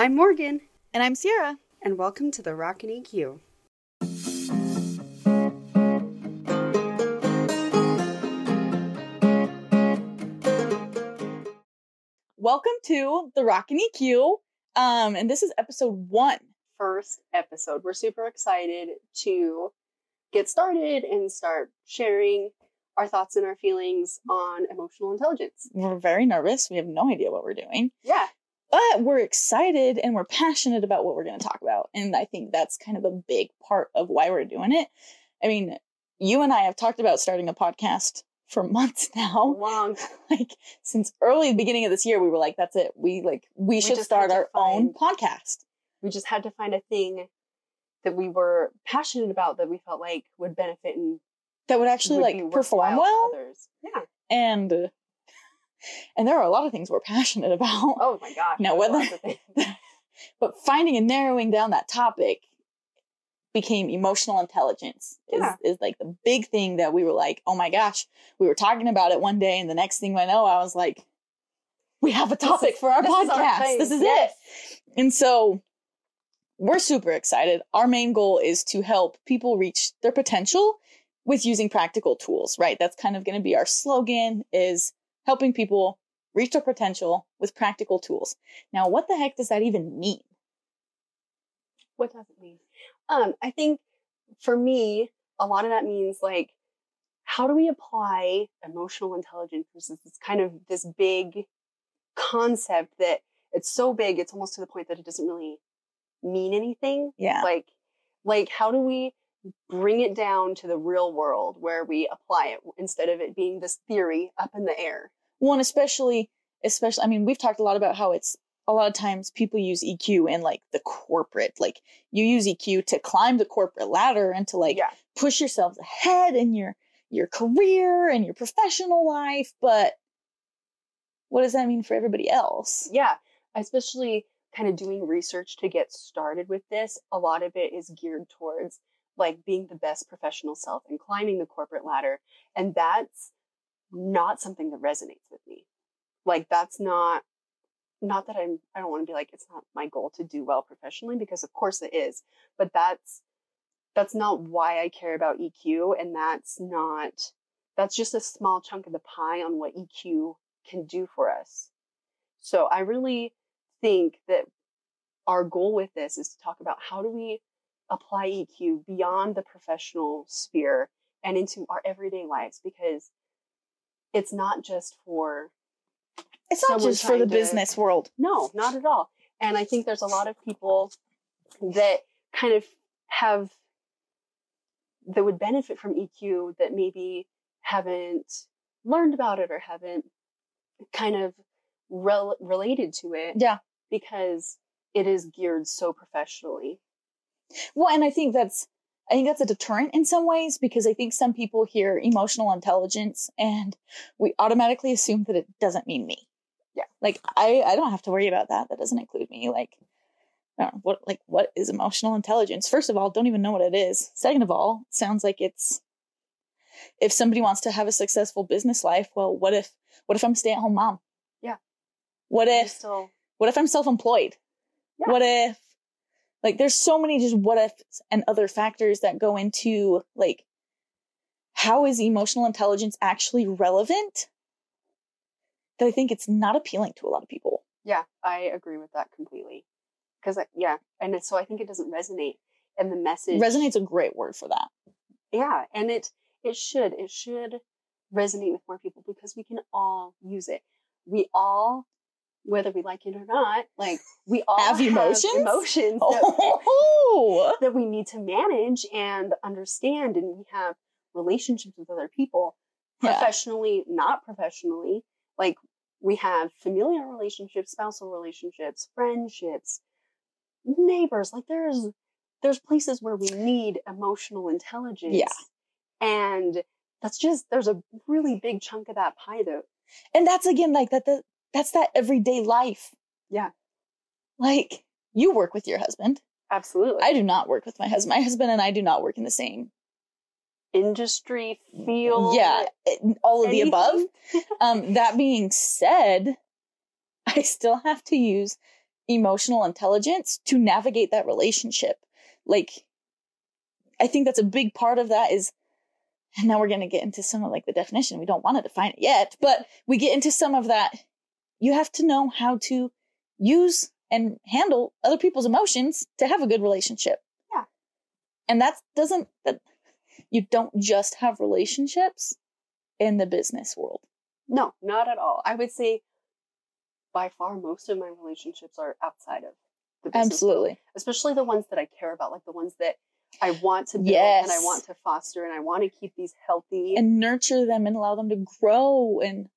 I'm Morgan, And I'm Sierra. and welcome to the Rockin' EQ. Welcome to the Rockin' EQ. Um, and this is episode one. First episode. We're super excited to get started and start sharing our thoughts and our feelings on emotional intelligence. We're very nervous. We have no idea what we're doing, Yeah, but we're excited and we're passionate about what we're going to talk about. And I think that's kind of a big part of why we're doing it. I mean, you and I have talked about starting a podcast for months now. long. Like since early beginning of this year, we were like, "That's it. We like we, should start our own podcast." We just had to find a thing that we were passionate about that we felt like would benefit and That would actually would like perform well. others. Yeah. and and there are a lot of things we're passionate about Oh my gosh. Now, whether- lots of things. but finding and narrowing down that topic became emotional intelligence is, Yeah. is like the big thing that we were like oh my gosh we were talking about it one day and the next thing i know i was like we have a topic is- for our this is our podcast this is Yes. it and so we're super excited our main goal is to help people reach their potential with using practical tools right that's kind of going to be our slogan is helping people reach their potential with practical tools now what the heck does that even mean What does it mean? Um, I think for me, a lot of that means like, how do we apply emotional intelligence? Versus this kind of this big concept that it's so big, it's almost to the point that it doesn't really mean anything. yeah Like, like how do we bring it down to the real world where we apply it instead of it being this theory up in the air? one especially especially i mean we've talked a lot about how it's a lot of times people use eq in like the corporate like you use eq to climb the corporate ladder and to like yeah, push yourselves ahead in your your career and your professional life but what does that mean for everybody else yeah, especially kind of doing research to get started with this. A lot of it is geared towards like being the best professional self and climbing the corporate ladder, and that's not something that resonates with me. Like that's not not that I'm I don't want to be like it's not my goal to do well professionally because of course it is, but that's that's not why I care about EQ and that's not that's just a small chunk of the pie on what EQ can do for us. So I really think that our goal with this is to talk about how do we apply EQ beyond the professional sphere and into our everyday lives because it's not just for it's not just for the to- business world no, not at all. And I think there's a lot of people that kind of have that would benefit from EQ that maybe haven't learned about it or haven't kind of rel- related to it yeah because it is geared so professionally. Well, and I think that's I think that's a deterrent in some ways because I think some people hear emotional intelligence and we automatically assume that it doesn't mean me. Yeah. Like I I don't have to worry about that. That doesn't include me. Like I don't know, what like what is emotional intelligence? First of all, don't even know what it is. Second of all, sounds like it's if somebody wants to have a successful business life, well, what if what if I'm a stay-at-home mom? Yeah. What if still what if I'm self-employed? Yeah. What if like there's so many just what ifs and other factors that go into like how is emotional intelligence actually relevant? That I think it's not appealing to a lot of people. Yeah, I agree with that completely. Because yeah, and so I think it doesn't resonate, and the message Resonate's a great word for that. Yeah, and it it should it should resonate with more people because we can all use it. We all, whether we like it or not, like we all Have emotions? emotions that, Oh, that we need to manage and understand, and we have relationships with other people, Yeah. professionally, not professionally. Like we have familial relationships, spousal relationships, friendships, neighbors. Like there's there's places where we need emotional intelligence. Yeah. And that's just there's a really big chunk of that pie though. and that's again like that. The, that's that everyday life. Yeah. Like you work with your husband. Absolutely. I do not work with my husband. My husband and I do not work in the same. Industry, field. Yeah, all of the above. Um, that being said, I still have to use emotional intelligence to navigate that relationship. Like, I think that's a big part of that is, and now we're going to get into some of like the definition. We don't want to define it yet, but we get into some of that. You have to know how to use and handle other people's emotions to have a good relationship. Yeah. And that doesn't, that you don't just have relationships in the business world. No, not at all. I would say by far most of my relationships are outside of the business. Absolutely. World, especially the ones that I care about, like the ones that I want to build yes. and I want to foster and I want to keep these healthy and nurture them and allow them to grow and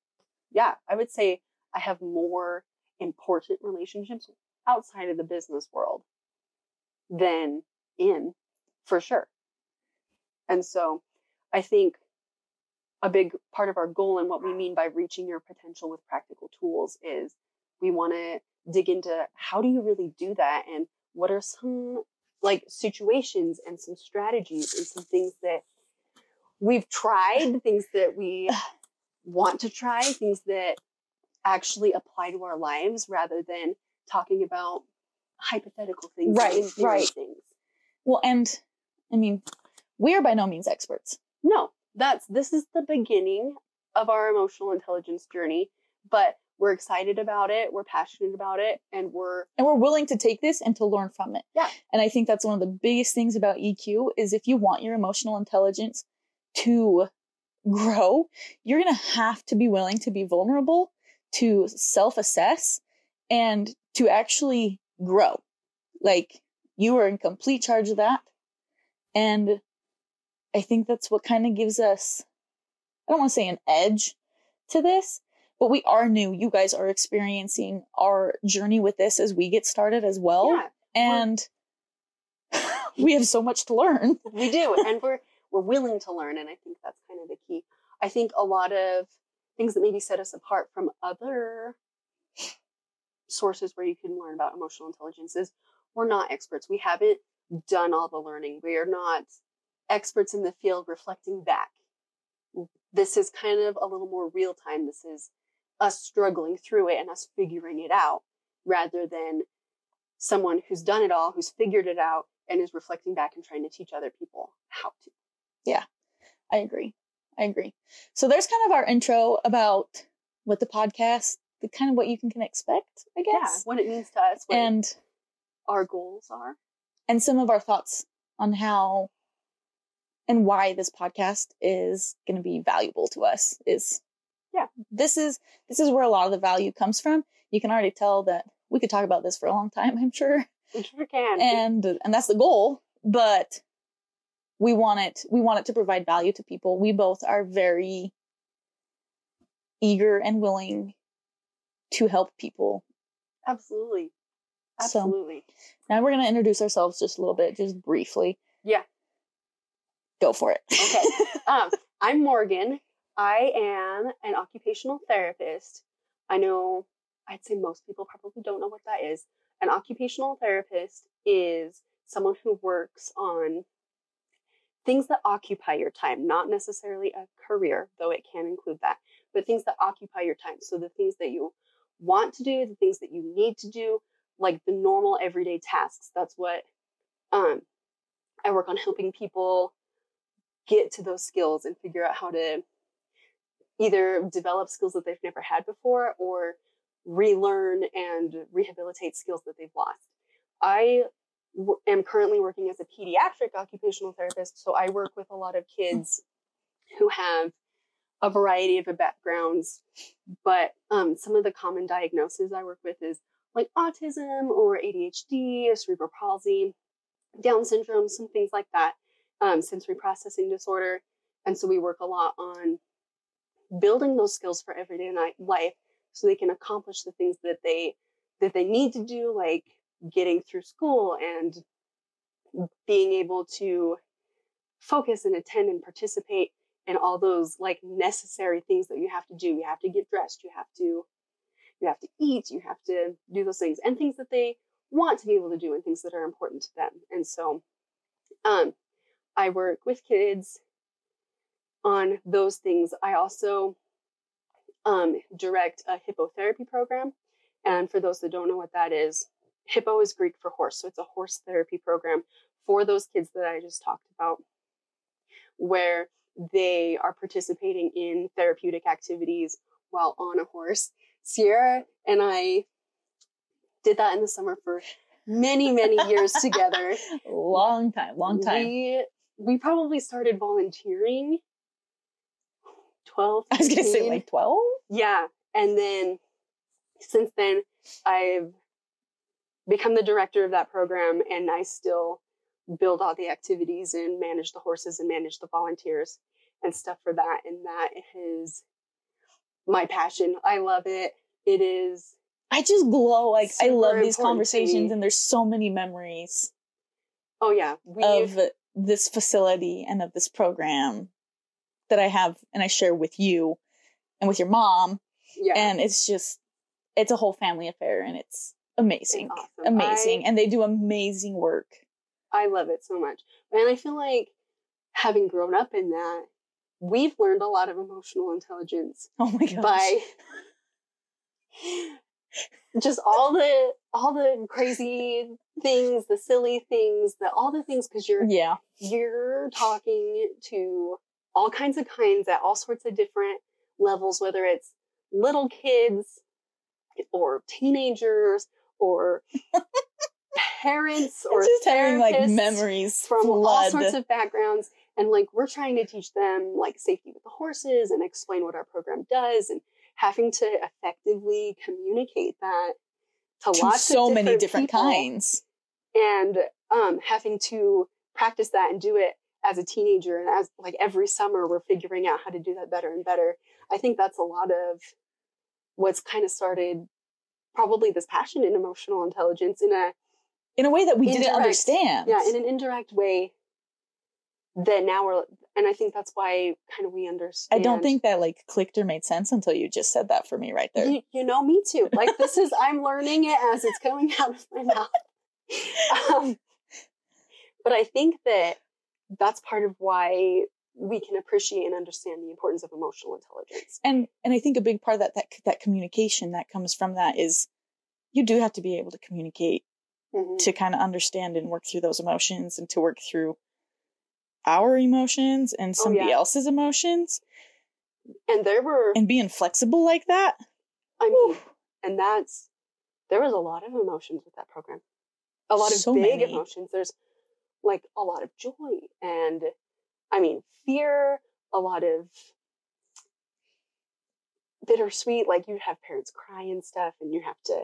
yeah, I would say I have more important relationships outside of the business world than in for sure. And so I think a big part of our goal and what we mean by reaching your potential with practical tools is we want to dig into how do you really do that and what are some like situations and some strategies and some things that we've tried, things that we want to try, things that actually apply to our lives rather than talking about hypothetical things. Right, right. Things. Well, and I mean, we are by no means experts. No, that's this is the beginning of our emotional intelligence journey, but we're excited about it, we're passionate about it, and we're and we're willing to take this and to learn from it. Yeah. And I think that's one of the biggest things about EQ is if you want your emotional intelligence to grow, you're going to have to be willing to be vulnerable, to self-assess and to actually grow. Like you are in complete charge of that. And I think that's what kind of gives us, I don't want to say an edge to this, but we are new. You guys are experiencing our journey with this as we get started as well. Yeah, and we have so much to learn. We do. and we're we're willing to learn. And I think that's kind of the key. I think a lot of things that maybe set us apart from other sources where you can learn about emotional intelligence is we're not experts. We haven't done all the learning. We are not experts in the field reflecting back. This is kind of a little more real time. This is us struggling through it and us figuring it out rather than someone who's done it all, who's figured it out, and is reflecting back and trying to teach other people how to. Yeah, I agree. I agree. So there's kind of our intro about what the podcast, the kind of what you can, can expect, I guess. Yeah, what it means to us, and our goals are, and some of our thoughts on how and why this podcast is going to be valuable to us is yeah. this is this is where a lot of the value comes from. You can already tell that we could talk about this for a long time i'm sure. We sure can. And and that's the goal but we want it we want it to provide value to people. We both are very eager and willing to help people. Absolutely. Absolutely. so, now we're going to introduce ourselves just a little bit just briefly. Yeah. Go for it. Okay. Um, i'm morgan. I am an occupational therapist. I know i'd say most people probably don't know what that is. An occupational therapist is someone who works on things that occupy your time, not necessarily a career, though it can include that, but things that occupy your time. So the things that you want to do, the things that you need to do, like the normal everyday tasks. That's what um, I work on helping people get to those skills and figure out how to either develop skills that they've never had before or relearn and rehabilitate skills that they've lost. I am currently working as a pediatric occupational therapist. So I work with a lot of kids who have a variety of backgrounds, but um, some of the common diagnoses I work with is like autism or ADHD, cerebral palsy, Down syndrome, some things like that, um, sensory processing disorder. And so we work a lot on building those skills for everyday life so they can accomplish the things that they that they need to do like getting through school and being able to focus and attend and participate in all those like necessary things that you have to do. You have to get dressed, you have to you have to eat, you have to do those things and things that they want to be able to do and things that are important to them. And so um I work with kids on those things. I also um, direct a hippotherapy program. And for those that don't know what that is, Hippo is Greek for horse. So it's a horse therapy program for those kids that I just talked about, where they are participating in therapeutic activities while on a horse. Sierra and I did that in the summer for many, many years together. long time, long time. We, we probably started volunteering 12. I was going to say like 12? Yeah. And then since then, I've become the director of that program and I still build all the activities and manage the horses and manage the volunteers and stuff for that. And that is my passion. I love it. It is, I just glow. Like, I love these conversations, and there's so many memories oh yeah, we've, of this facility and of this program that I have and I share with you and with your mom. yeah. And it's just, it's a whole family affair, and it's amazing. Awesome. Amazing. I- and they do amazing work. I love it so much. And I feel like having grown up in that, we've learned a lot of emotional intelligence Oh my gosh. by just all the all the crazy things, the silly things, the all the things because you're Yeah. you're talking to all kinds of kinds at all sorts of different levels, whether it's little kids or teenagers or parents or just having like memories from all sorts of backgrounds and like we're trying to teach them like safety with the horses and explain what our program does and having to effectively communicate that to, to lots so of many different people kinds. and um, having to practice that and do it as a teenager and as like every summer we're figuring out how to do that better and better i think that's a lot of what's kind of started probably this passion in emotional intelligence in a In a way that we didn't understand. yeah in an indirect way that now we're and i think that's why kind of we understand. I don't think that like clicked or made sense until you just said that for me right there. you, you know me too like this is i'm learning it as it's coming out of my mouth um, but i think that that's part of why we can appreciate and understand the importance of emotional intelligence and and I think a big part of that that that communication that comes from that is you do have to be able to communicate Mhm. to kind of understand and work through those emotions and to work through our emotions and Oh, somebody yeah. else's emotions and there were and being flexible like that. i mean and that's there was a lot of emotions with that program a lot of So big many. emotions there's like a lot of joy and i mean fear a lot of bittersweet like you have parents cry and stuff and you have to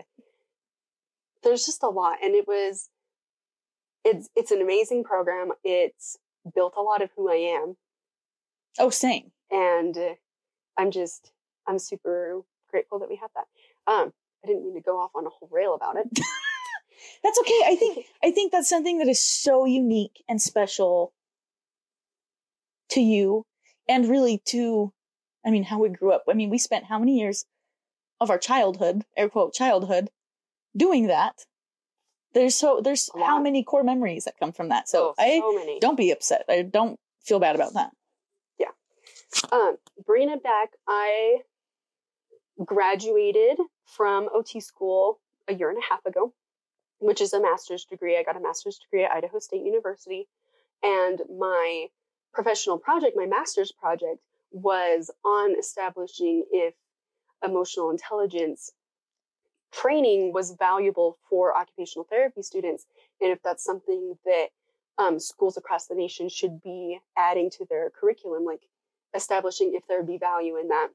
there's just a lot and it was it's it's an amazing program it's built a lot of who i am Oh, same. and uh, i'm just i'm super grateful that we had that um i didn't mean to go off on a whole rail about it That's okay. I think I think that's something that is so unique and special to you and really to I mean how we grew up. I mean, we spent how many years of our childhood, air quote childhood, doing that. There's so there's how many core memories that come from that. So Oh, I many don't be upset. I don't feel bad about that. Yeah. Um bringing it back i graduated from ot school a year and a half ago which is a master's degree i got a master's degree at idaho state university and my professional project my master's project was on establishing if emotional intelligence training was valuable for occupational therapy students and if that's something that um, schools across the nation should be adding to their curriculum like establishing if there would be value in that.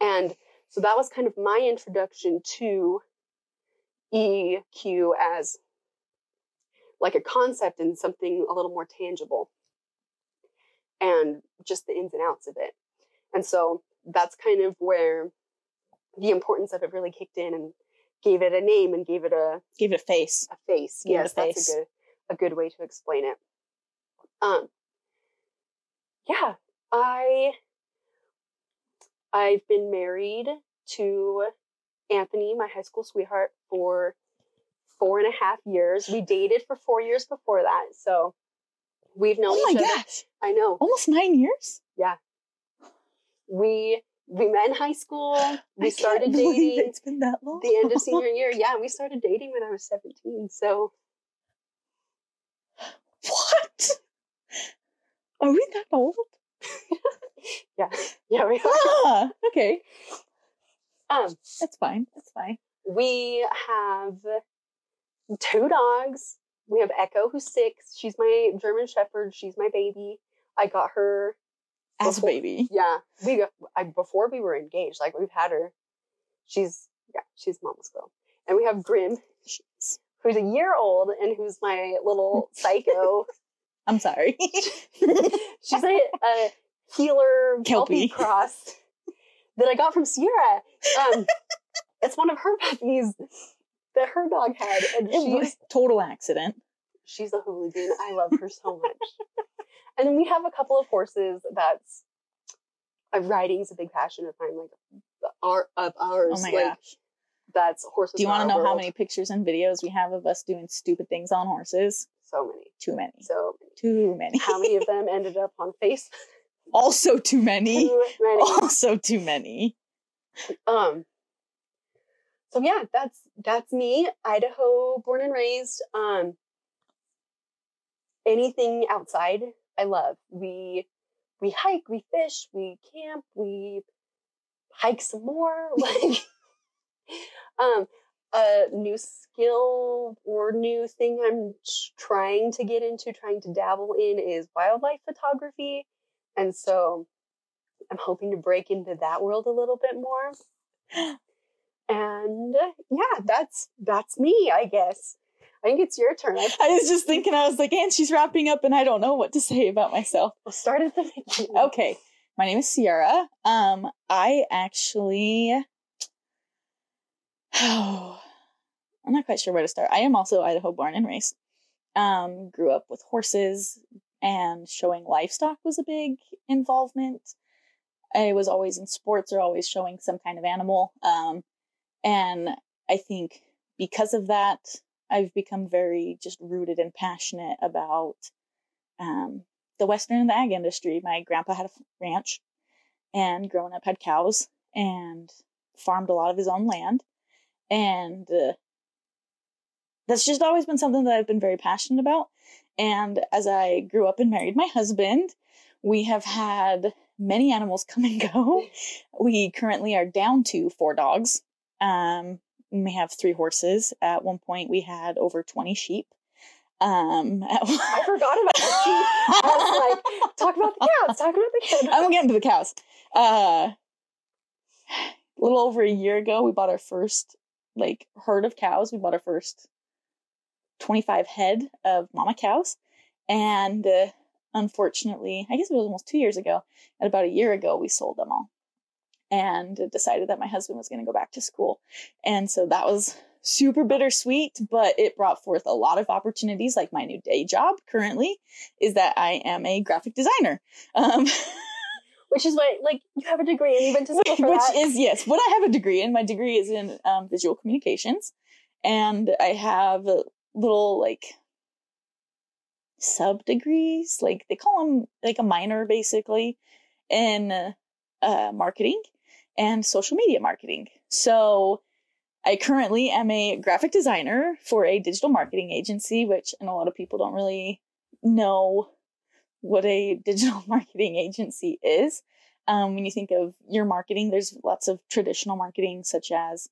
And so that was kind of my introduction to EQ as like a concept and something a little more tangible and just the ins and outs of it. And so that's kind of where the importance of it really kicked in and gave it a name and gave it a, Give it a face. a face. Give it a yes, that's face. a good a good way to explain it. Um yeah, I I've been married to Anthony, my high school sweetheart, for four and a half years. We dated for four years before that, so we've known Oh my gosh. I know. Almost nine years? Yeah. We we met in high school. We I started dating It's been that long. the end of senior year. Yeah, we started dating when I was 17. So What? Are we that old? yeah, yeah, we Ah, okay. um That's fine. That's fine. we have two dogs. We have Echo, who's six. She's my German Shepherd. She's my baby. I got her. As a baby. Yeah, we got I, before we were engaged. Like we've had her. She's yeah, she's mama's girl. And we have Grim, who's a year old and who's my little psycho. I'm sorry. She's a, a heeler Kelpie. kelpie cross that I got from Sierra. Um, it's one of her puppies that her dog had, and it was total accident. she's a hooligan. I love her so much. and then we have a couple of horses. That's uh, riding is a big passion of mine. Like the art of ours. Oh my like, gosh. That's horses. Do you want to know how many pictures and videos we have of us doing stupid things on horses? So many. Too many. So many. Too many. How many of them ended up on Facebook? also too many. Too many. Also too many. Um. So yeah, that's that's me, Idaho, born and raised. Um. Anything outside, I love. We we hike, we fish, we camp, we hike some more. Like, um, a new skill or new thing I'm trying to get into, trying to dabble in, is wildlife photography, and so I'm hoping to break into that world a little bit more. And uh, yeah, that's that's me, I guess. I think it's your turn. I I was just thinking, I was like, and she's wrapping up, and I don't know what to say about myself. will start at the beginning. Okay, my name is Sierra. Um, I actually, oh, I'm not quite sure where to start. I am also Idaho born and raised. Um, grew up with horses, and showing livestock was a big involvement. I was always in sports or always showing some kind of animal. Um, and I think because of that, I've become very just rooted and passionate about um, the Western and the ag industry. My grandpa had a ranch and growing up had cows and farmed a lot of his own land. And uh, that's just always been something that I've been very passionate about. And as I grew up and married my husband, we have had many animals come and go. We currently are down to four dogs. Um, we have three horses. At one point, we had over 20 sheep. Um, at I forgot about the sheep. I was like, talk about the cows. Talk about the cows. I'm getting to the cows. Uh, a little over a year ago, we bought our first like herd of cows. We bought our first 25 head of mama cows, and uh, unfortunately, I guess it was almost two years ago. And about a year ago, we sold them all, and decided that my husband was going to go back to school, and so that was super bittersweet. But it brought forth a lot of opportunities. Like my new day job currently is that I am a graphic designer. Um, Which is what, like, you have a degree and you went to school for which that. is yes what i have a degree in my degree is in um, visual communications and i have a little like sub degrees like they call them like a minor basically in uh, marketing and social media marketing so i currently am a graphic designer for a digital marketing agency which and a lot of people don't really know what a digital marketing agency is um, when you think of your marketing, there's lots of traditional marketing, such as,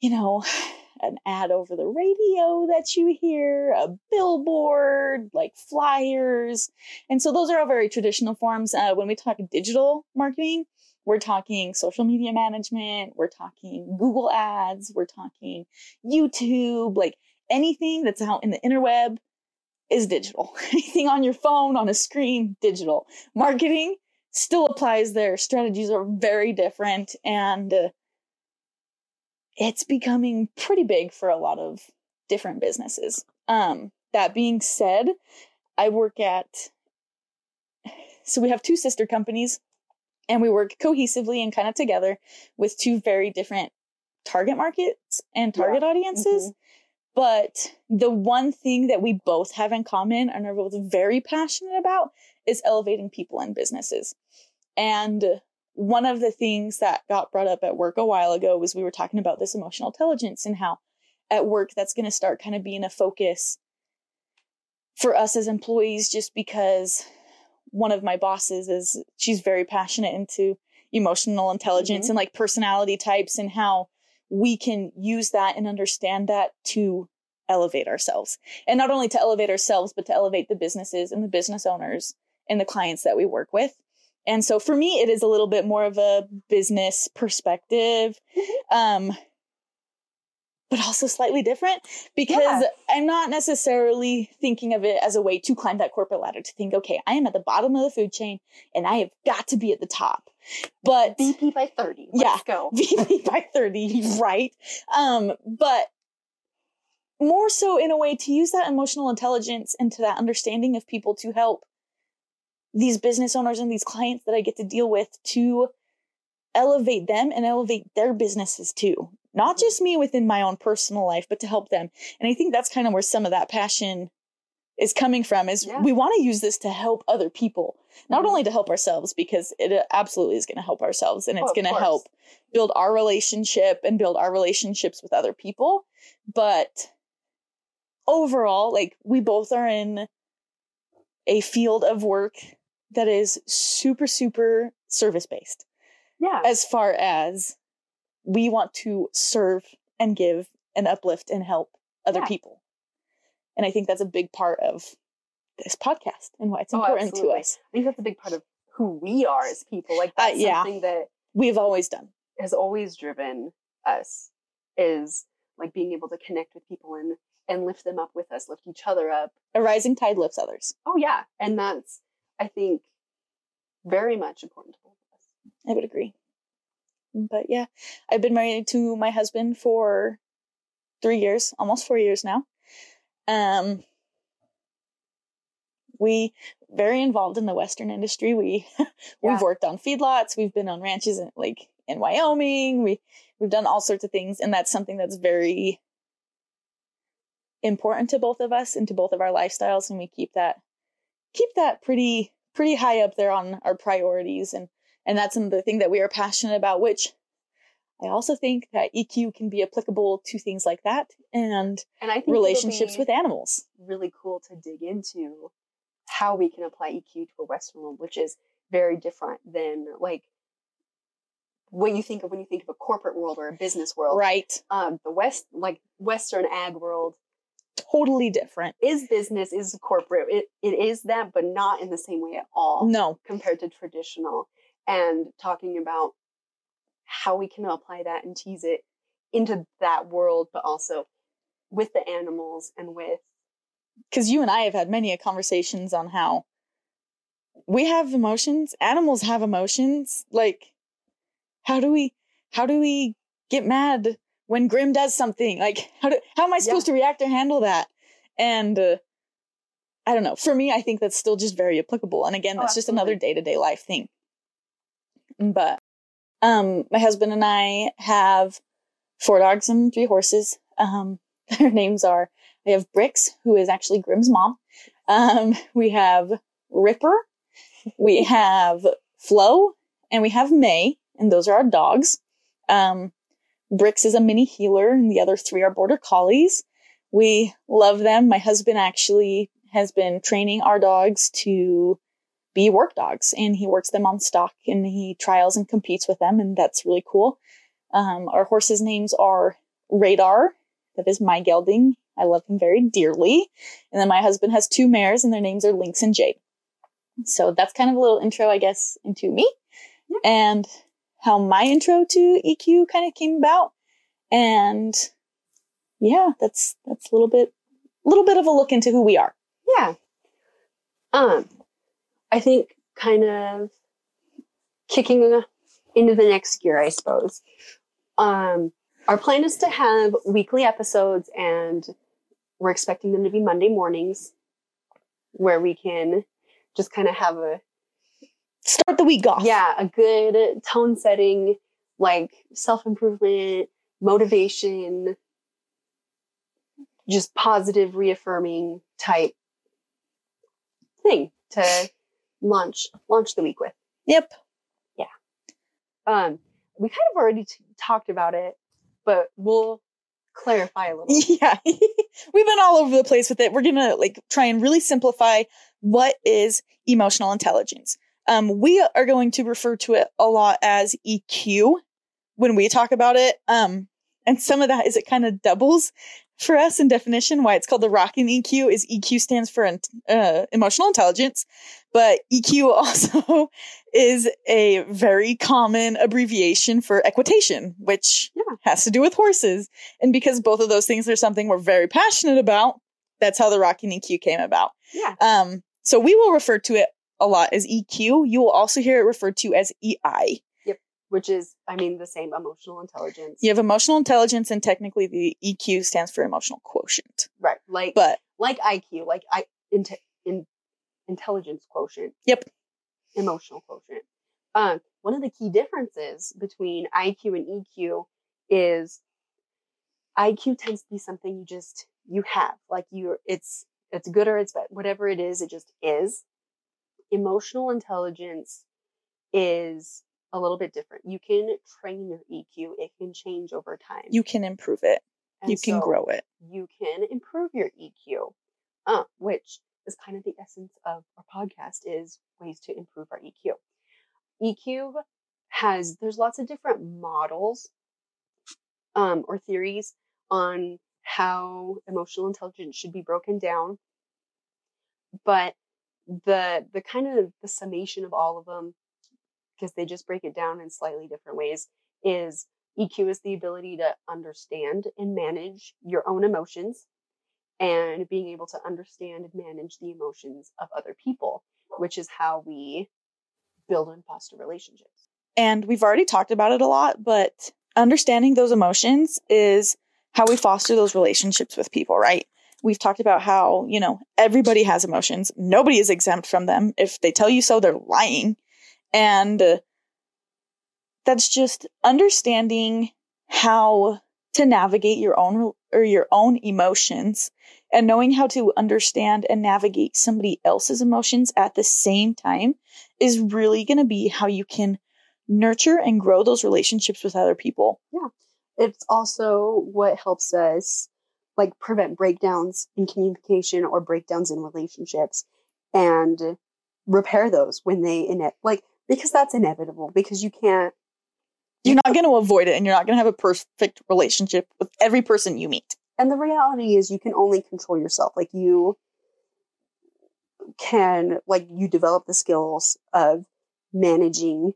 you know, an ad over the radio that you hear, a billboard, like flyers. And so those are all very traditional forms. Uh, when we talk digital marketing, we're talking social media management, we're talking Google ads, we're talking YouTube, like anything that's out in the interweb is digital. Anything on your phone, on a screen, digital. Marketing still applies there. Strategies are very different and uh, it's becoming pretty big for a lot of different businesses. Um, that being said, I work at so we have two sister companies and we work cohesively and kind of together with two very different target markets and target audiences. Mm-hmm. But the one thing that we both have in common and are both very passionate about is elevating people and businesses. And one of the things that got brought up at work a while ago was we were talking about this emotional intelligence and how at work that's going to start kind of being a focus for us as employees just because one of my bosses is she's very passionate into emotional intelligence Mhm. and like personality types and how we can use that and understand that to elevate ourselves. And not only to elevate ourselves but to elevate the businesses and the business owners and the clients that we work with. And so for me it is a little bit more of a business perspective. Um but also slightly different because Yeah. I'm not necessarily thinking of it as a way to climb that corporate ladder to think, okay, I am at the bottom of the food chain and I have got to be at the top. But VP by 30. Yeah. Let's go. VP by 30, right? Um, but more so in a way to use that emotional intelligence and to that understanding of people to help these business owners and these clients that I get to deal with to elevate them and elevate their businesses too. Not just me within my own personal life, but to help them. And I think that's kind of where some of that passion is coming from is Yeah. we want to use this to help other people, not Mhm. only to help ourselves because it absolutely is going to help ourselves and Oh, it's of going to help build our relationship and build our relationships with other people. But overall, like we both are in a field of work that is super, super service based Yeah. as far as we want to serve and give and uplift and help other Yeah. people. And I think that's a big part of this podcast and why it's Oh, important to us. I think that's a big part of who we are as people. Like Uh, that's yeah. something that We've always done. has always driven us is like being able to connect with people and and lift them up with us, lift each other up. A rising tide lifts others. Oh yeah. And that's I think very much important to both of us. I would agree. But yeah, I've been married to my husband for three years, almost four years now. Um, we very involved in the Western industry. We Yeah. we've worked on feedlots. We've been on ranches in like in Wyoming. We we've done all sorts of things, and that's something that's very important to both of us and to both of our lifestyles. And we keep that keep that pretty pretty high up there on our priorities and and that's the thing that we are passionate about which i also think that eq can be applicable to things like that and And I think relationships with animals really cool to dig into how we can apply EQ to a Western world, which is very different than like what you think of when you think of a corporate world or a business world. right Um, the West, like Western ag world, totally different is business, is corporate. It, it is that, but not in the same way at all no compared to traditional. And talking about how we can apply that and tease it into that world, but also with the animals and with because you and i have had many conversations on how we have emotions animals have emotions like how do we how do we get mad when grim does something? Like how do how am i supposed to react or handle that? And uh, i don't know. For me i think that's still just very applicable and again Oh, that's just another day-to-day life thing but um my husband and i have four dogs and three horses. Um their names are we have bricks who is actually grim's mom. Um we have ripper we have flo and we have may and those are our dogs. Um bricks is a mini heeler and the other three are border collies. We love them. My husband actually has been training our dogs to be work dogs and he works them on stock and he trials and competes with them and that's really cool. Um, our horses names are radar that is my gelding. I love him very dearly. And then my husband has two mares and their names are lynx and jade. So that's kind of a little intro i guess into me. Yeah. and how my intro to eq kind of came about. And yeah that's that's a little bit a little bit of a look into who we are. Yeah. Um, I think kind of kicking into the next gear, I suppose. Um, our plan is to have weekly episodes, and we're expecting them to be Monday mornings, where we can just kind of have a start the week off yeah a good tone setting, like self improvement, motivation, just positive, reaffirming type thing to launch launch the week with. Yep. Yeah. Um, we kind of already t- talked about it, but we'll clarify a little. Yeah. We've been all over the place with it. We're going to like try and really simplify what is emotional intelligence. Um, we are going to refer to it a lot as EQ when we talk about it. Um, and some of that is it kind of doubles for us in definition. Why it's called the rocking EQ is EQ stands for uh, emotional intelligence, but EQ also is a very common abbreviation for equitation, which Yeah. has to do with horses. And because both of those things are something we're very passionate about, that's how the rocking EQ came about. Yeah. Um, so we will refer to it a lot as EQ. You will also hear it referred to as EI. Which is, I mean, the same emotional intelligence. You have emotional intelligence, and technically the EQ stands for emotional quotient. Right. Like But like IQ, like I inte- in, intelligence quotient. Yep. Emotional quotient. Um, one of the key differences between IQ and EQ is IQ tends to be something you just you have, like you it's it's good or it's bad, whatever it is, it just is. Emotional intelligence is a little bit different. You can train your EQ; it can change over time. you can improve it. And you can so- grow it. you can improve your EQ, uh, which is kind of the essence of our podcast is ways to improve our EQ. EQ has there's lots of different models um, or theories on how emotional intelligence should be broken down, but the the kind of the summation of all of them because they just break it down in slightly different ways is EQ is the ability to understand and manage your own emotions and being able to understand and manage the emotions of other people, which is how we build and foster relationships. And we've already talked about it a lot, but understanding those emotions is how we foster those relationships with people, right? We've talked about how, you know, everybody has emotions. Nobody is exempt from them. If they tell you so, they're lying. And that's just understanding how to navigate your own or your own emotions and knowing how to understand and navigate somebody else's emotions at the same time is really going to be how you can nurture and grow those relationships with other people. Yeah. It's also what helps us like prevent breakdowns in communication or breakdowns in relationships and repair those when they ine- like because that's inevitable because you can't You're not going to avoid it and you're not going to have a perfect relationship with every person you meet. and the reality is you can only control yourself like you can like you develop the skills of managing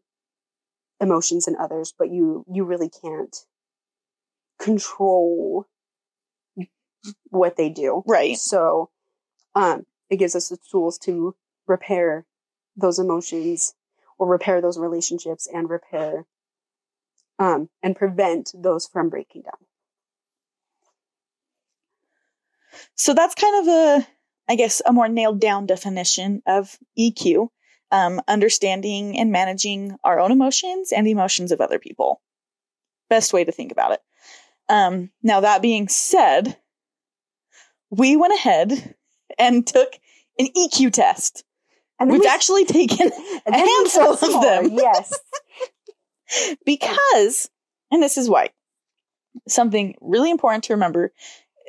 emotions in others but you you really can't control what they do Right. so um it gives us the tools to repair those emotions or repair those relationships and repair um and prevent those from breaking down So that's kind of a, I guess, a more nailed down definition of EQ, um, understanding and managing our own emotions and emotions of other people. Best way to think about it. Um, now, that being said, we went ahead and took an EQ test. And We've we- actually taken a handful of more, them. yes because, and this is why, something really important to remember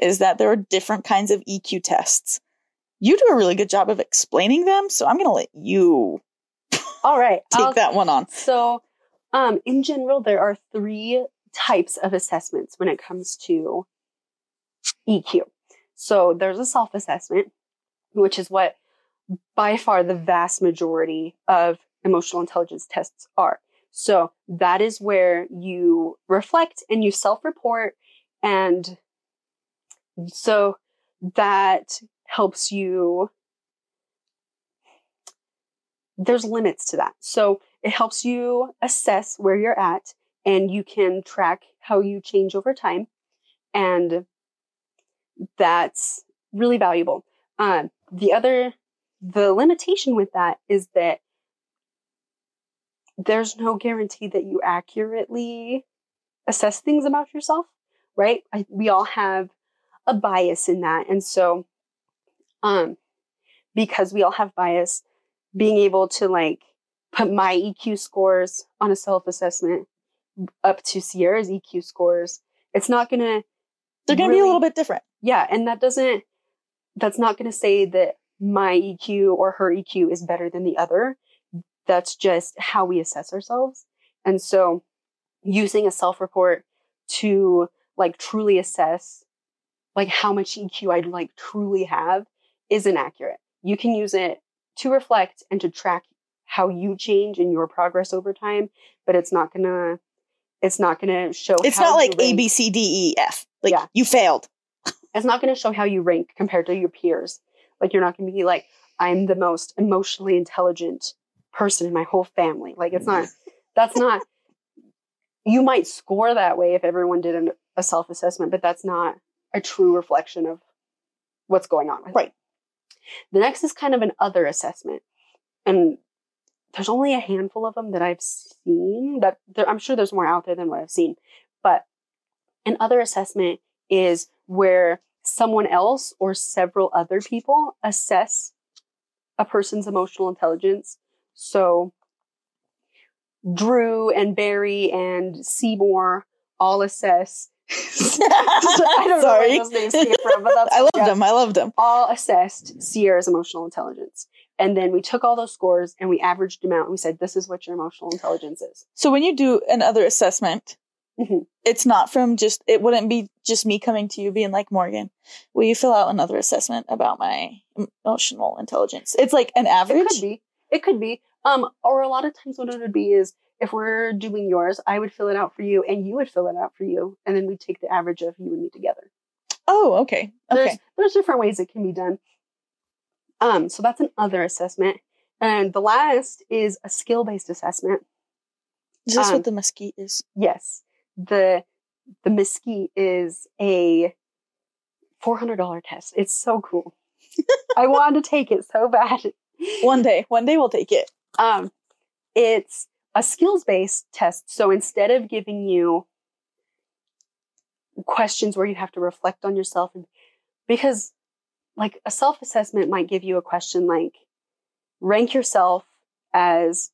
is that there are different kinds of EQ tests. You do a really good job of explaining them, so I'm going to let you all right take I'll- that one on. So, um, in general, there are three types of assessments when it comes to EQ. So, there's a self assessment, which is what by far the vast majority of emotional intelligence tests are. So, that is where you reflect and you self report. And so, that helps you. There's limits to that. So, it helps you assess where you're at and you can track how you change over time. And that's really valuable. Um, the other, the limitation with that is that there's no guarantee that you accurately assess things about yourself, right? I, we all have a bias in that. And so, um, because we all have bias, being able to like put my EQ scores on a self assessment up to Sierra's EQ scores, it's not going to. They're going to be a little bit different. Yeah. And that doesn't, that's not going to say that my EQ or her EQ is better than the other. That's just how we assess ourselves. And so using a self report to like truly assess like how much EQ I'd like truly have is inaccurate. You can use it to reflect and to track how you change in your progress over time, but it's not gonna it's not gonna show It's not like A B C D E F. Like yeah. you failed. It's not gonna show how you rank compared to your peers. Like you're not gonna be like, I'm the most emotionally intelligent person in my whole family. Like it's not mm-hmm. that's not you might score that way if everyone did an, a self-assessment, but that's not a true reflection of what's going on. right. The next is kind of an other assessment. And there's only a handful of them that I've seen. That there, I'm sure there's more out there than what I've seen. But an other assessment is where someone else or several other people assess a person's emotional intelligence. So Drew and Barry and Seymour all assess. I don't Sorry. know where those names came from, but that's I loved yeah. them. I loved them. All assessed Sierra's emotional intelligence. And then we took all those scores and we averaged them out and we said, this is what your emotional intelligence is. So when you do another assessment, mm-hmm. it's not from just, it wouldn't be just me coming to you being like, Morgan, will you fill out another assessment about my emotional intelligence? It's like an average. It could be. It could be. Um, or a lot of times what it would be is if we're doing yours, I would fill it out for you and you would fill it out for you. And then we take the average of you and me together. Oh, okay. Okay. There's, there's different ways it can be done. Um, so that's another assessment. And the last is a skill based assessment. Is this um, what the MSCEIT is? Yes. The the MSCEIT is a four hundred dollar test. It's so cool. I want to take it so bad. One day, one day we'll take it. Um, it's a skills based test. So instead of giving you questions where you have to reflect on yourself, and because like a self assessment might give you a question like rank yourself as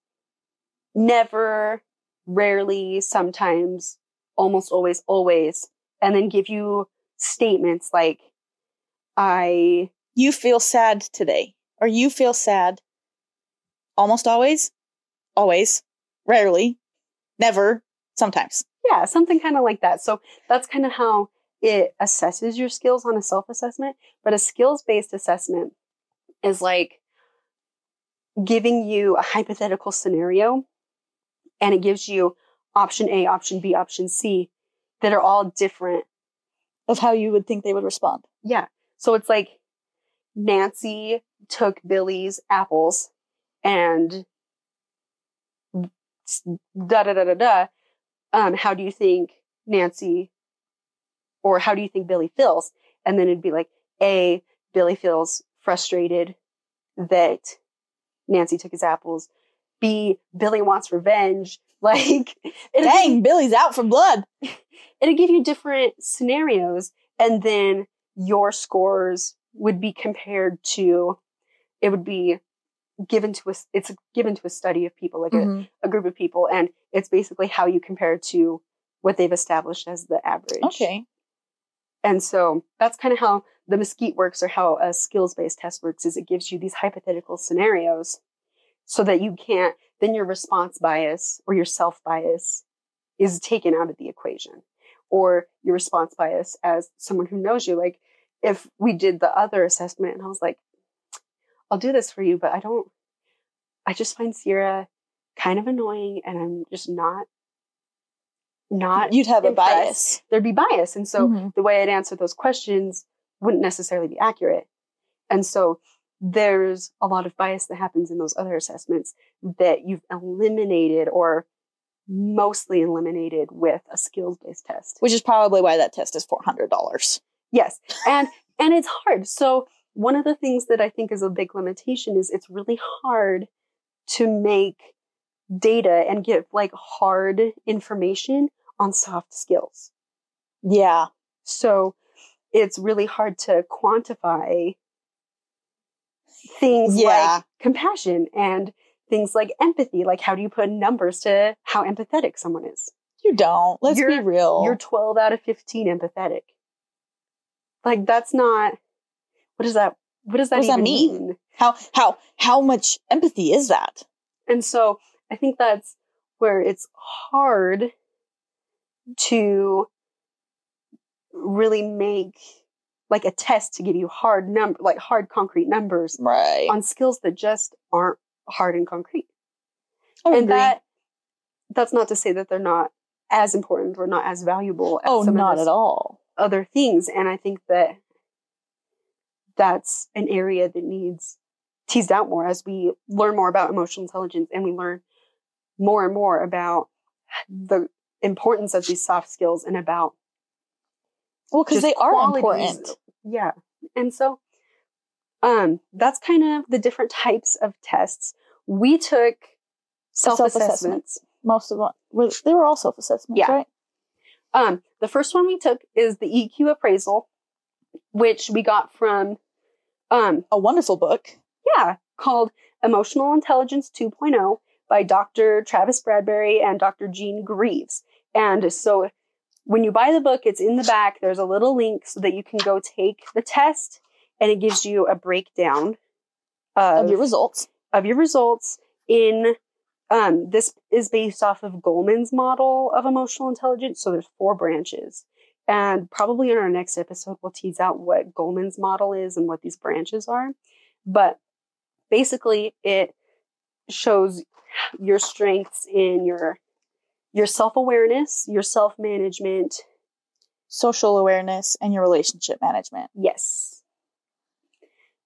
never, rarely, sometimes, almost always, always, and then give you statements like, I. You feel sad today, or you feel sad almost always, always, rarely, never, sometimes. Yeah, something kind of like that. So that's kind of how it assesses your skills on a self assessment. But a skills based assessment is like giving you a hypothetical scenario and it gives you option A, option B, option C that are all different of how you would think they would respond. Yeah. So it's like Nancy took Billy's apples and da da da da da. Um, how do you think Nancy or how do you think Billy feels? And then it'd be like, A, Billy feels frustrated that Nancy took his apples. B, Billy wants revenge. Like, dang, Billy's out for blood. It'd give you different scenarios, and then your scores would be compared to, it would be given to us, it's given to a study of people, like mm-hmm. a, a group of people, and it's basically how you compare to what they've established as the average. Okay. And so that's kind of how the MSCEIT works or how a skills based test works is it gives you these hypothetical scenarios so that you can't, then your response bias or your self bias is taken out of the equation or your response bias as someone who knows you. Like if we did the other assessment and I was like, I'll do this for you, but I don't, I just find Sierra kind of annoying and I'm just not, not. You'd have impressed. a bias. There'd be bias. And so mm-hmm. the way I'd answer those questions wouldn't necessarily be accurate. And so there's a lot of bias that happens in those other assessments that you've eliminated or mostly eliminated with a skills based test. Which is probably why that test is $400. Yes. And, and it's hard. So one of the things that I think is a big limitation is it's really hard to make data and give like hard information on soft skills. Yeah. So it's really hard to quantify things yeah. like compassion and things like empathy. Like, how do you put numbers to how empathetic someone is? You don't. Let's be You're- real. You're 12 out of 15 empathetic. Like, that's not, what does that, what does that What does that mean? mean? how how how much empathy is that? And so I think that's where it's hard to really make like a test to give you hard number, like hard concrete numbers Right. on skills that just aren't hard and concrete. And agree. that that's not to say that they're not as important or not as valuable as oh, some not at all. other things. And I think that that's an area that needs teased out more as we learn more about emotional intelligence and we learn more and more about the importance of these soft skills and about Well, because they are important. Yeah and so um that's kind of the different types of tests we took self-assessments Most of them were they were all self assessments, Yeah. right? Um, the first one we took is the EQ appraisal, which we got from, um, A wonderful book. yeah, called Emotional Intelligence 2.0 by Dr. Travis Bradberry and Dr. Jean Greaves. And so when you buy the book, it's in the back. There's a little link so that you can go take the test and it gives you a breakdown of, of your results. of your results in um, this is based off of Goleman's model of emotional intelligence. So there's four branches. And probably in our next episode, we'll tease out what Goleman's model is and what these branches are. But basically, it shows your strengths in your your self-awareness, your self-management. social awareness, and your relationship management. Yes.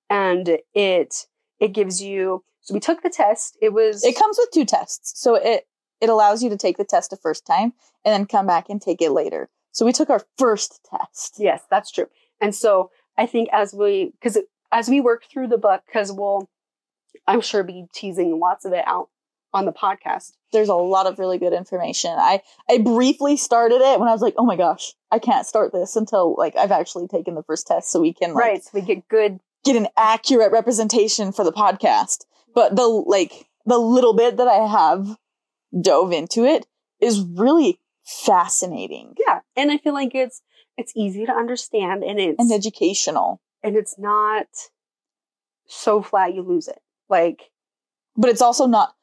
And it it gives you so we took the test. It was It comes with two tests. So it it allows you to take the test the first time and then come back and take it later. So we took our first test. Yes, that's true. And so I think as we, because as we work through the book, because we'll, I'm sure be teasing lots of it out on the podcast. There's a lot of really good information. I I briefly started it when I was like, "Oh my gosh, I can't start this until like I've actually taken the first test so we can like right. So we get good. get an accurate representation for the podcast. But the like the little bit that I have dove into it is really fascinating Yeah. And I feel like it's, it's easy to understand and it's, and educational. and it's not so flat you lose it. Like, But it's also not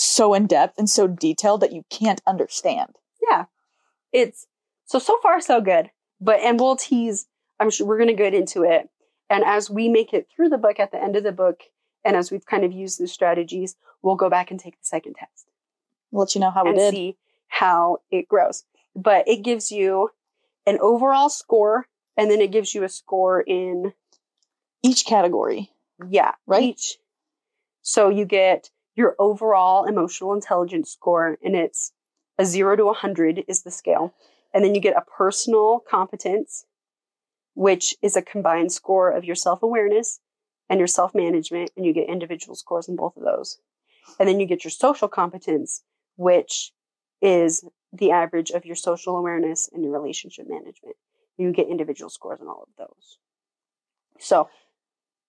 so in depth and so detailed that you can't understand. yeah, it's so, so far so good. But, and we'll tease, I'm sure we're going to get into it. And as we make it through the book at the end of the book, and as we've kind of used the strategies, we'll go back and take the second test. I'll let you know how we and did. see how it grows. But it gives you an overall score, and then it gives you a score in Each category. yeah, Right. Each. So you get your overall emotional intelligence score, and it's a zero to a hundred is the scale, and then you get a personal competence, which is a combined score of your self awareness and your self management, and you get individual scores in both of those, and then you get your social competence, which is the average of your social awareness and your relationship management. You get individual scores on all of those. So,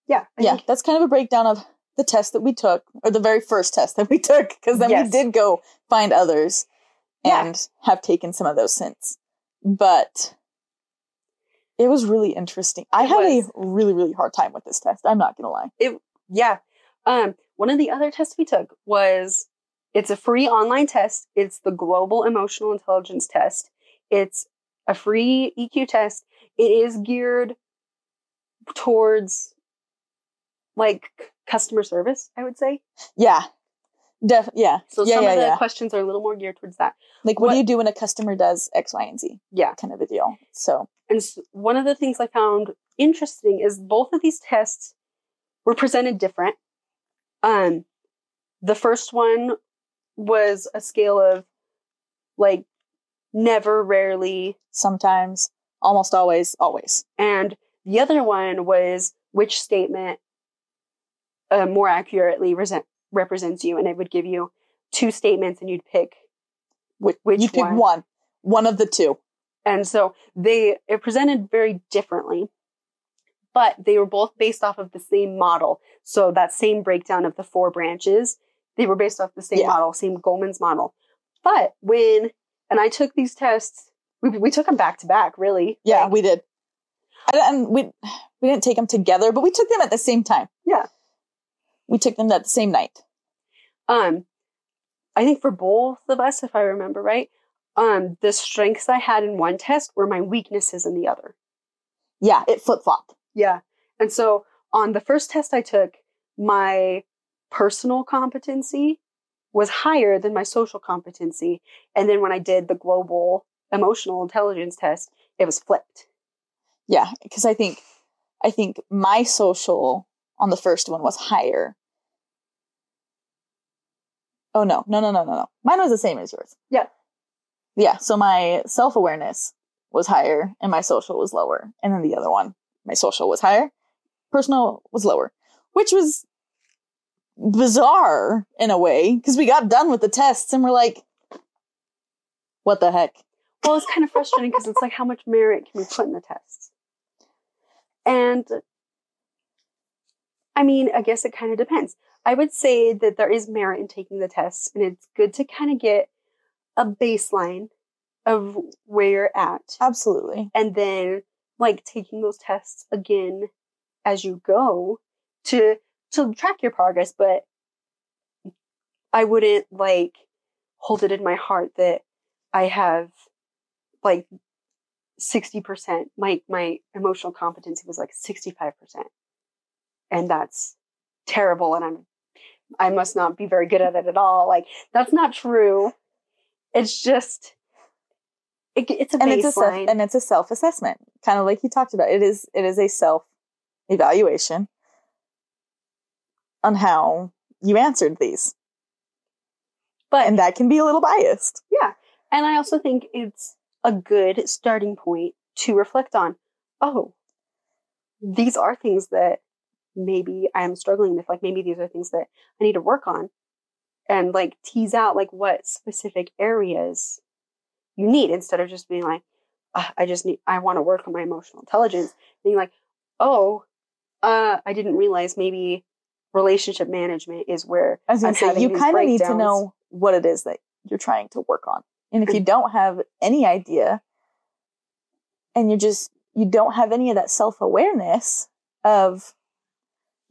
yeah, I yeah, think- that's kind of a breakdown of the test that we took, or the very first test that we took, because then Yes. we did go find others Yeah. and have taken some of those since. But it was really interesting. I had was. a really, really hard time with this test. I'm not gonna lie. It Yeah. Um, one of the other tests we took was it's a free online test. It's the Global Emotional Intelligence Test. It's a free EQ test. It is geared towards like customer service, I would say. Yeah, def, yeah, So yeah, some yeah, of the yeah. questions are a little more geared towards that. Like, what, what- do you do when a customer does X, Y, and Z? Yeah. kind of a deal. So And s- one of the things I found interesting is both of these tests were presented different. Um, the first one was a scale of like never, rarely, sometimes, almost always, always. and the other one was which statement uh, more accurately resent- represents you, and it would give you two statements, and you'd pick Which, Which you pick one? one, one of the two. And so they it presented very differently, but they were both based off of the same model. So that same breakdown of the four branches they were based off the same Yeah. model, same Goleman's model. But when and I took these tests, we we took them back to back, really. Yeah, Like, we did. And we we didn't take them together, but we took them at the same time. Yeah. We took them that same night. um I think for both of us, if I remember right, um, the strengths I had in one test were my weaknesses in the other. Yeah, it flip flopped. Yeah. And so on the first test I took, my personal competency was higher than my social competency. And then when I did the global emotional intelligence test, it was flipped. Yeah, because I think I think my social on the first one was higher. Oh no, no, no, no, no, no. Mine was the same as yours. Yeah. Yeah. So my self awareness was higher and my social was lower. And then the other one, my social was higher, personal was lower, which was bizarre in a way because we got done with the tests and we're like, what the heck? Well, it's kind of frustrating because it's like how much merit can we put in the tests? And I mean, I guess it kind of depends. I would say that there is merit in taking the tests, and it's good to kind of get a baseline of where you're at. Absolutely. and then like taking those tests again as you go to to track your progress but i wouldn't like hold it in my heart that i have like 60% my my emotional competency was like 65% and that's terrible and i'm i must not be very good at it at all like that's not true it's just it, it's a and baseline it's a self, and it's a self assessment, kind of like you talked about. It is it is a self evaluation on how you answered these, but and that can be a little biased. Yeah. And I also think it's a good starting point to reflect on oh, these are things that maybe I'm struggling with. Like, maybe these are things that I need to work on and like tease out like what specific areas you need instead of just being like, "Ah, I just need, I want to work on my emotional intelligence. Being like, oh, uh, I didn't realize maybe relationship management is where I was to say you kind of need to know what it is that you're trying to work on, and if you don't have any idea, and you're just you don't have any of that self awareness of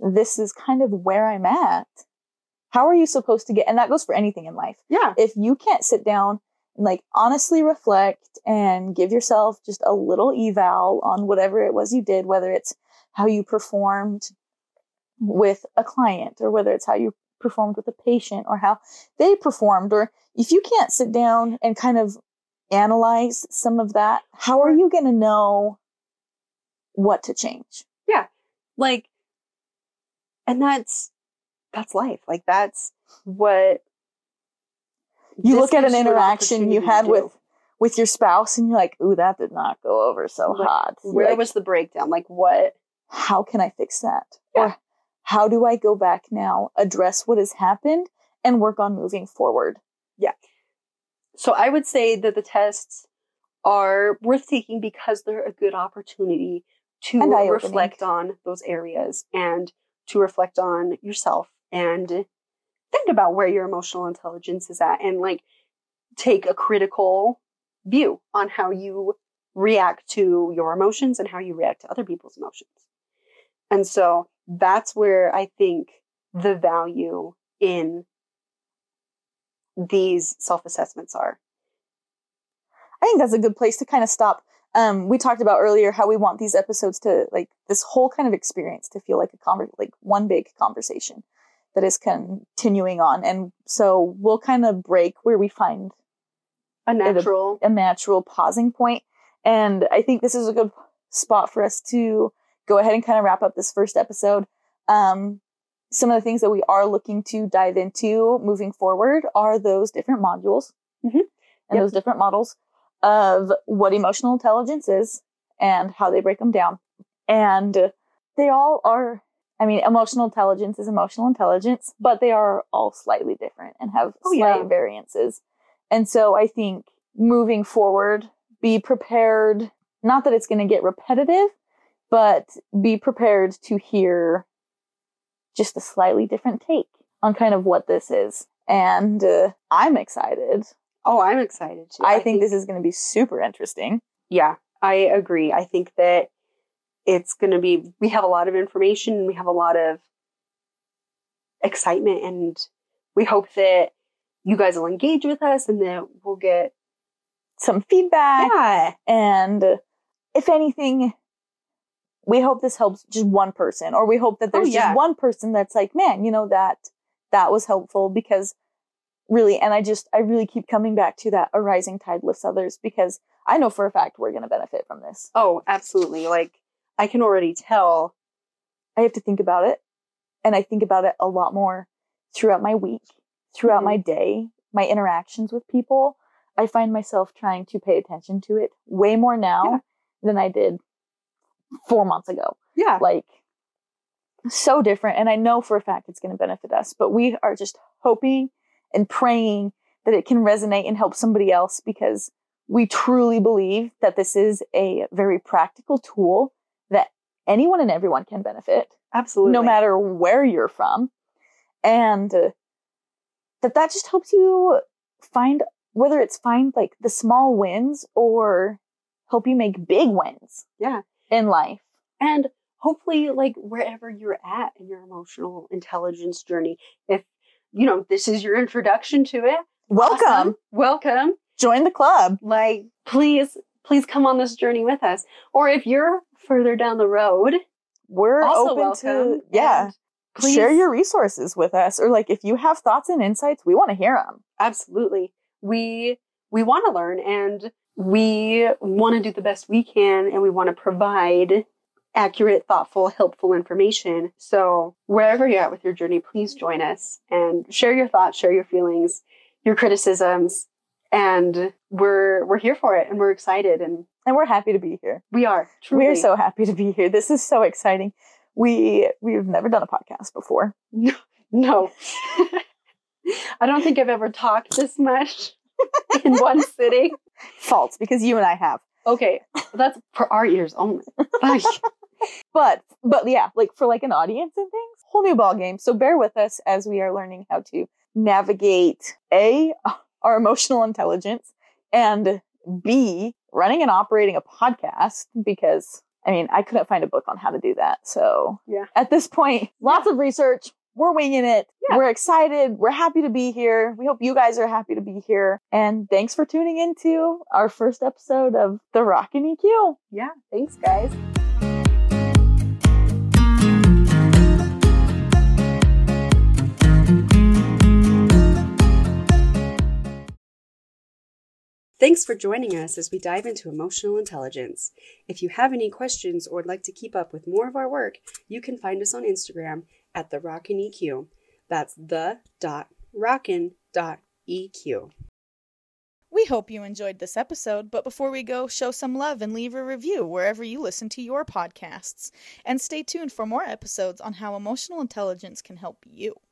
this is kind of where I'm at. How are you supposed to get? And that goes for anything in life. yeah, if you can't sit down and like honestly reflect and give yourself just a little eval on whatever it was you did, whether it's how you performed with a client or whether it's how you performed with a patient or how they performed, or if you can't sit down and kind of analyze some of that, how are you going to know what to change? Yeah. Like and that's that's life like that's what You look at an interaction you had with with your spouse and you're like, "Ooh, that did not go over so Like, hot." where Like, was the breakdown like what how can I fix that? Yeah. Or how do I go back now, address what has happened, and work on moving forward? Yeah. So i would say that the tests are worth taking because they're a good opportunity to reflect on those areas and to reflect on yourself and think about where your emotional intelligence is at and like take a critical view on how you react to your emotions and how you react to other people's emotions. And so that's where I think the value in these self assessments are. I think that's a good place to kind of stop. Um, we talked about earlier how we want these episodes to like this whole kind of experience to feel like a conver- like one big conversation that is continuing on, and so we'll kind of break where we find A natural. a natural pausing point. And I think this is a good spot for us to go ahead and kind of wrap up this first episode. Um, some of the things that we are looking to dive into moving forward are those different modules Mhm. and Yep. those different models of what emotional intelligence is and how they break them down. And they all are, I mean, emotional intelligence is emotional intelligence, but they are all slightly different and have Oh, slight yeah. variances. And so I think moving forward, be prepared, not that it's going to get repetitive, but be prepared to hear just a slightly different take on kind of what this is. And uh, I'm excited. Oh, I'm excited too. I, think, this is going to be super interesting. Yeah, I agree. I think that it's going to be, we have a lot of information, we have a lot of excitement, and we hope that you guys will engage with us and that we'll get Some feedback. yeah, And if anything, we hope this helps just one person, or we hope that oh, there's Oh, yeah. just one person that's like, man, you know, that that was helpful because really, and I just, I really keep coming back to that a rising tide lifts others because I know for a fact we're going to benefit from this. Oh, absolutely. Like I can already tell. I have to think about it. And I think about it a lot more throughout my week, throughout Mhm. my day, my interactions with people. I find myself trying to pay attention to it way more now Yeah. than I did four months ago. Yeah. Like, so different. And I know for a fact it's going to benefit us, but we are just hoping and praying that it can resonate and help somebody else because we truly believe that this is a very practical tool that anyone and everyone can benefit Absolutely. no matter where you're from and uh, that that just helps you find whether it's find like the small wins or help you make big wins Yeah. in life And hopefully, like wherever you're at in your emotional intelligence journey, if you know this is your introduction to it, welcome awesome. welcome. join the club Like, please, please come on this journey with us. Or if you're further down the road, we're also open welcome. to yeah please, share your resources with us or like if you have thoughts and insights we want to hear them absolutely. We we want to learn and we want to do the best we can, and we want to provide accurate, thoughtful, helpful information. So wherever you're at with your journey, please join us and share your thoughts, share your feelings, your criticisms, and we're we're here for it, and we're excited, and and we're happy to be here we are truly. we're so happy to be here this is so exciting we we've never done a podcast before no. I don't think I've ever talked this much in one sitting. false because you and i have Okay, that's for our ears only. But but yeah like for like an audience and things whole new ball game so bear with us as we are learning how to navigate a our emotional intelligence and b running and operating a podcast because i mean i couldn't find a book on how to do that. So Yeah. at this point lots of research. We're winging it. Yeah. we're excited. We're happy to be here. We hope you guys are happy to be here. And thanks for tuning into our first episode of the rockin' eq yeah, thanks, guys. Thanks for joining us as we dive into emotional intelligence. If you have any questions or would like to keep up with more of our work, you can find us on Instagram at the Rockin' EQ. That's the dot rockin dot EQ. We hope you enjoyed this episode, but before we go, show some love and leave a review wherever you listen to your podcasts. And stay tuned for more episodes on how emotional intelligence can help you.